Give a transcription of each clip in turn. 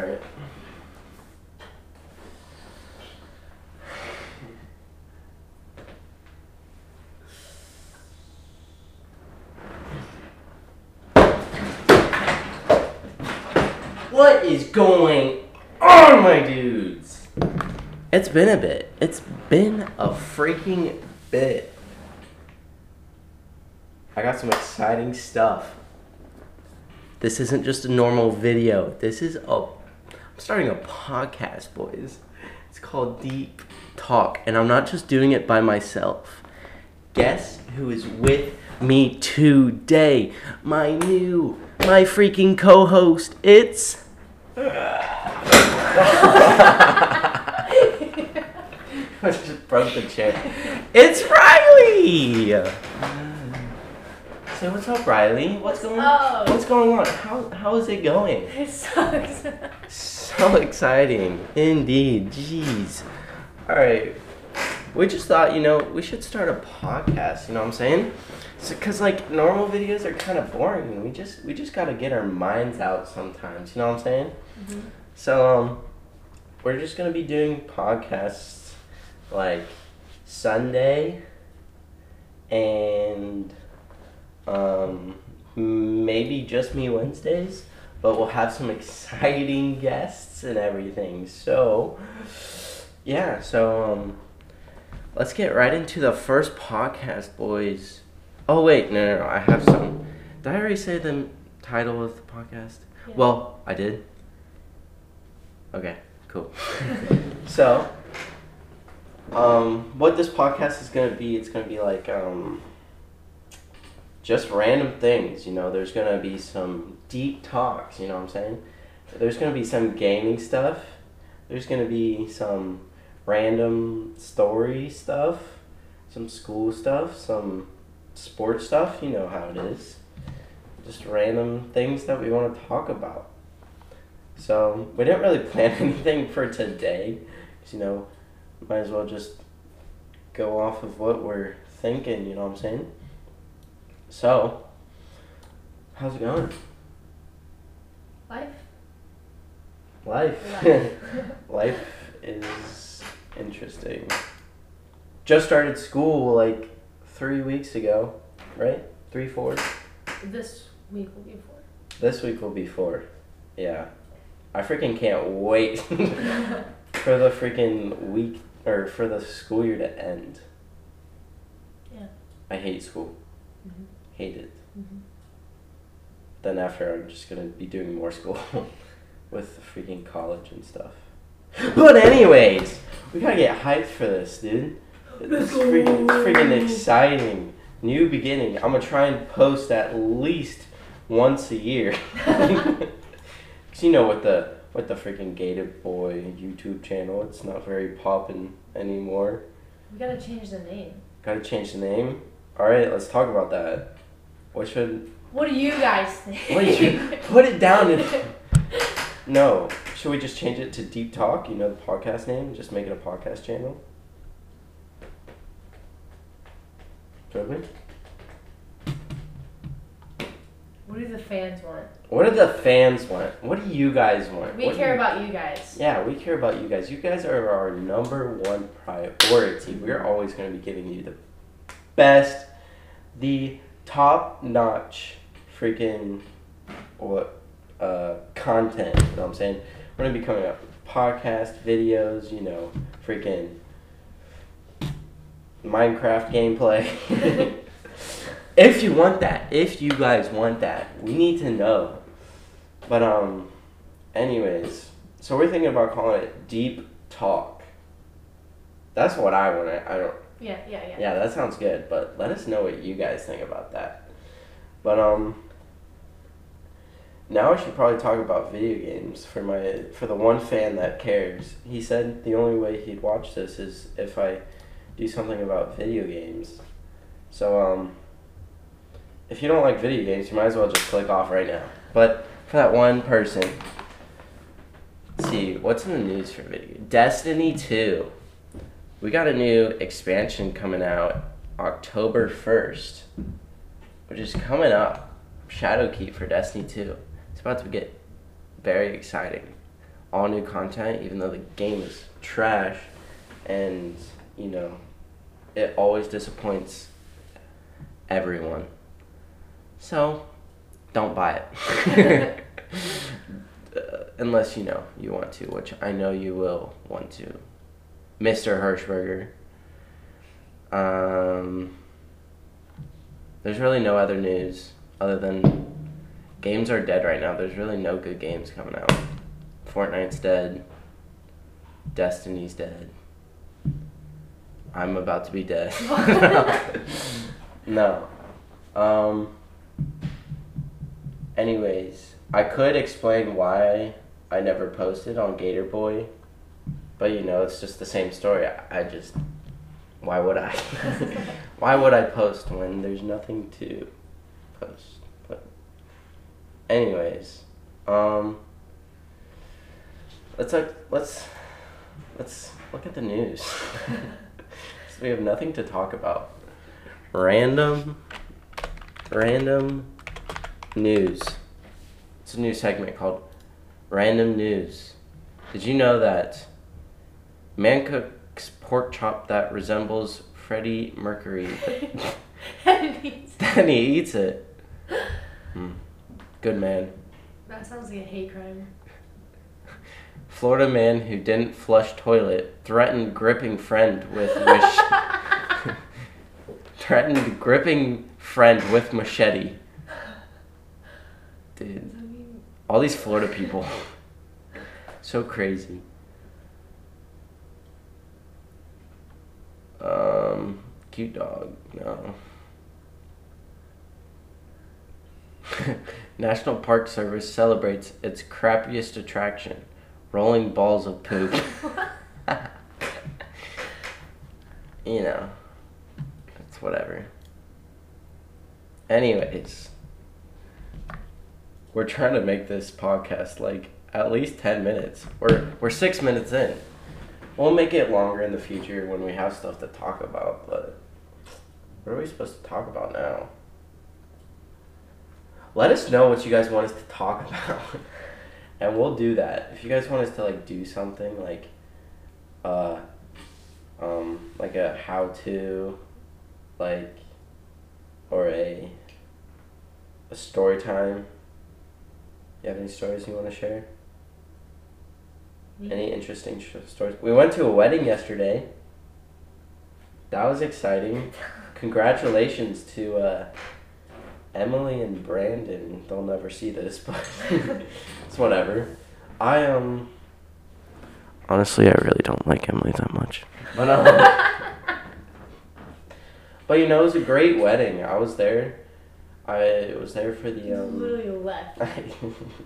Alright. What is going on, my dudes? It's been a bit. It's been a freaking bit. I got some exciting stuff. This isn't just a normal video. This is a. I'm starting a podcast, boys. It's called Deep Talk, and I'm not just doing it by myself. Guess who is with me today? My new, my freaking co host. It's. I just broke the chair. It's Riley! So what's up, Riley? What's going on? Oh. What's going on? How how is it going? It sucks. So exciting, indeed. Jeez. All right, we just thought you know we should start a podcast. You know what I'm saying? So Because like normal videos are kind of boring. We just we just gotta get our minds out sometimes. You know what I'm saying? Mhm. So um, we're just gonna be doing podcasts like Sunday and um maybe just me Wednesdays, but we'll have some exciting guests and everything. So yeah, so um let's get right into the first podcast, boys. Oh wait, no, no, no, I have some. Did I already say the title of the podcast? Yeah. Well, I did. Okay, cool. so, um, what this podcast is gonna be, it's gonna be like um, just random things. You know, there's gonna be some deep talks. You know what I'm saying? There's gonna be some gaming stuff. There's gonna be some random story stuff, some school stuff, some sports stuff. You know how it is. Just random things that we want to talk about. So we didn't really plan anything for today, 'cause, you know, might as well just go off of what we're thinking. You know what I'm saying? So, how's it going? Life. Life. Life. Life is interesting. Just started school like three weeks ago, right? Three, four. this week will be four. This week will be four. Yeah. I freaking can't wait for the freaking week or for the school year to end. Yeah. I hate school. Mhm. Hate it. Mhm. Then after I'm just gonna be doing more school with freaking college and stuff. But anyways, we gotta get hyped for this, dude. This is freaking, freaking exciting. New beginning. I'm gonna try and post at least once a year. Cause you know what the what the freaking Gator Boy YouTube channel, it's not very poppin' anymore. We gotta change the name. Gotta change the name. Alright, let's talk about that. What should What do you guys think? What do you put it down and No. Should we just change it to Deep Talk, you know the podcast name? Just make it a podcast channel? Should we? what do the fans want? What do the fans want? What do you guys want? We What care you- about you guys. Yeah, we care about you guys. You guys are our number one priority. We're always going to be giving you the best, the top notch freaking what uh, content. You know what I'm saying? We're to be coming up podcast videos, you know, freaking Minecraft gameplay. if you want that, if you guys want that, we need to know. But um anyways, so we're thinking about calling it deep talk. That's what I want I don't Yeah, yeah, yeah. yeah, that sounds good, but let us know what you guys think about that. But um now I should probably talk about video games for my for the one fan that cares. He said the only way he'd watch this is if I do something about video games. So um if you don't like video games, you might as well just click off right now. But for that one person, see what's in the news for video. Destiny Two. We got a new expansion coming out October 1st, which is coming up. Shadowkeep for Destiny 2. It's about to get very exciting. all new content, even though the game is trash, and you know, it always disappoints everyone. So, don't buy it. Uh, unless you know you want to, which I know you will want to. Mr. Hirschberger. Um, there's really no other news other than games are dead right now. There's really no good games coming out. Fortnite's dead. Destiny's dead. I'm about to be dead. no. Um. Anyways, I could explain why I never posted on Gator Boy, but you know, it's just the same story. I, I just. Why would I? why would I post when there's nothing to post? But, anyways, um. Let's like let's let's look at the news. we have nothing to talk about. Random, random news. It's a new segment called Random News. Did you know that man cooks pork chop that resembles Freddie Mercury? then he eats it. Hmm. Good man. That sounds like a hate crime. Florida man who didn't flush toilet threatened gripping friend with mach- threatened gripping friend with machete. Dude, all these Florida people, so crazy. Um, cute dog. No. National Park Service celebrates its crappiest attraction rolling balls of poop. you know, it's whatever. Anyways, we're trying to make this podcast like at least 10 minutes. We're, we're six minutes in. We'll make it longer in the future when we have stuff to talk about, but what are we supposed to talk about now? Let us know what you guys want us to talk about and we'll do that. If you guys want us to like do something like, uh, um, like a how to, like, or a, a story time. You have any stories you want to share? Any interesting sh- stories? We went to a wedding yesterday. That was exciting. Congratulations to uh, Emily and Brandon. They'll never see this, but it's whatever. I um. Honestly, I really don't like Emily that much. But um. but you know, it was a great wedding. I was there. I was there for the You um. literally left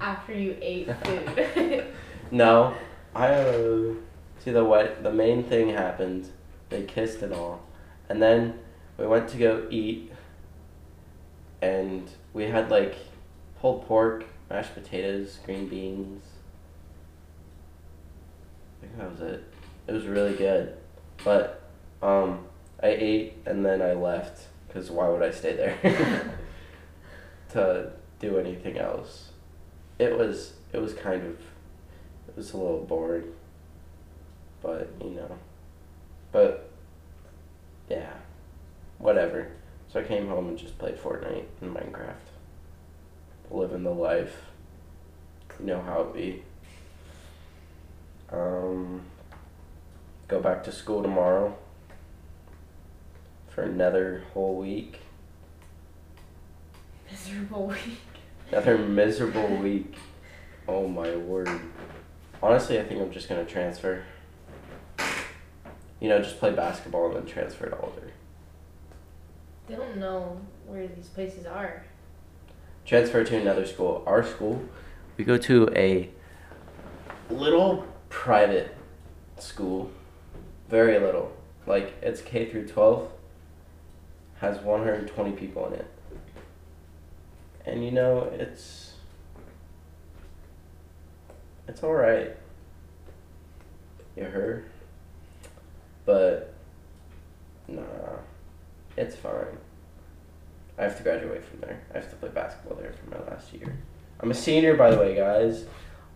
after you ate food. no, I uh, see the wed- the main thing happened. They kissed and all, and then we went to go eat. And we had like pulled pork, mashed potatoes, green beans. I think that was it. It was really good, but um, I ate and then I left because why would I stay there to do anything else? It was it was kind of it was a little boring, but you know, but yeah, whatever. So I came home and just played Fortnite and Minecraft. Living the life. You know how it be. Um, go back to school tomorrow for another whole week. Miserable week. Another miserable week. Oh my word. Honestly, I think I'm just gonna transfer. You know, just play basketball and then transfer to Alder. They don't know where these places are. transfer to another school. Our school, we go to a little private school, very little. Like it's K through 12, has 120 people in it. And you know, it's it's all right. You heard? But nah, it's fine. I have to graduate from there. I have to play basketball there for my last year. I'm a senior, by the way, guys.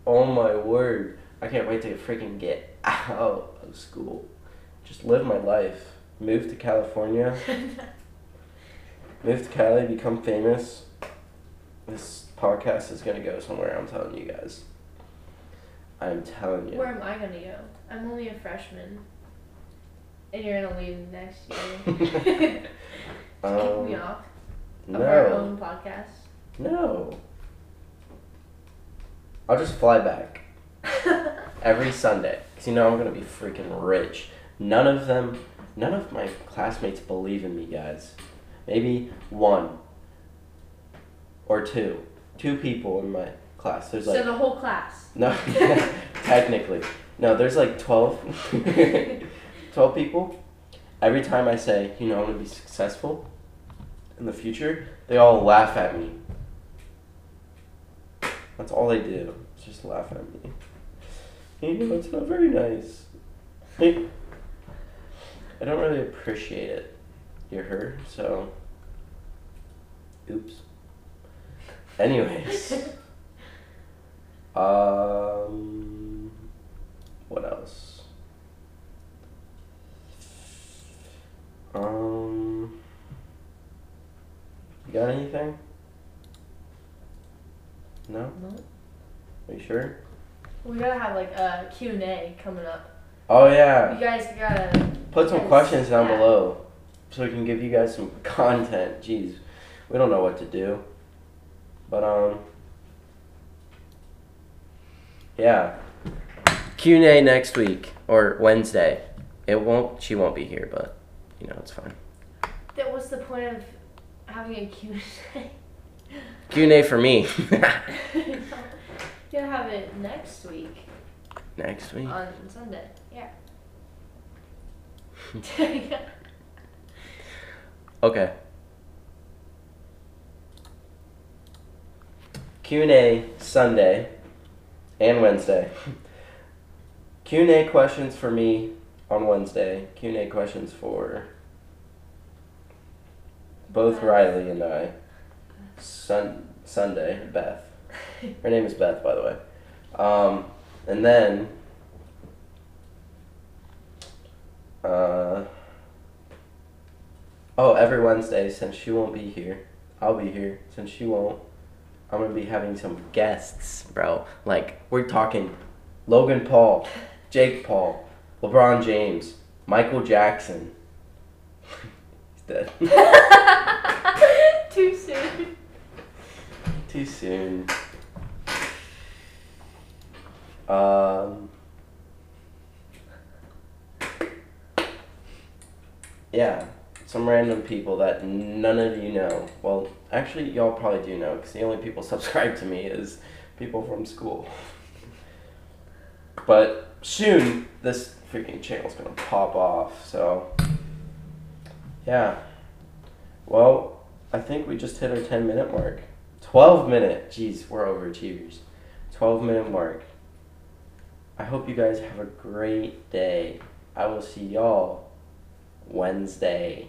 Oh my word. I can't wait to freaking get out of school. Just live my life. Move to California. Move to Cali, become famous. This podcast is gonna go somewhere, I'm telling you guys. I'm telling you. Where am I gonna go? I'm only a freshman. And you're gonna leave next year. Just kick me Um, off of our no. own podcast. No. I'll just fly back every Sunday. Because you know I'm going to be freaking rich. None of them, none of my classmates believe in me, guys. Maybe one or two. Two people in my class. There's like so the whole class. No, technically. No, there's like 12, 12 people. Every time I say, you know, I'm going to be successful in the future, they all laugh at me. That's all they do. Just laugh at me. You know, it's not very nice. I don't really appreciate it. You're her, so. Oops. Anyways. Um, what else? Um, you got anything? No? No. Are you sure? We gotta have like a Q&A coming up. Oh yeah. You guys gotta. Put some questions down yeah. below so we can give you guys some content. Jeez, we don't know what to do. But um yeah. Q&A next week or Wednesday. It won't she won't be here, but you know, it's fine. That was the point of having a Q&A? Q&A for me you gotta have it next week next week. on Sunday. Yeah. Okay. Q&A Sunday and Wednesday. Q&A questions for me on Wednesday. Q&A questions for both Beth. Riley and I. Sun Sunday, Beth. Her name is Beth, by the way. Um, and then, uh, oh, every Wednesday, since she won't be here, I'll be here. Since she won't, I'm gonna be having some guests, bro. Like we're talking, Logan Paul, Jake Paul, LeBron James, Michael Jackson. He's dead. Too soon. Too soon. Um. Yeah, some random people that none of you know. Well, actually, y'all probably do know because the only people subscribe to me is people from school. But soon, this freaking channel's gonna pop off. So, yeah. Well, I think we just hit our 10 minute mark. 12 minute. Jeez, we're overachievers. 12 minute mark. I hope you guys have a great day. I will see y'all Wednesday.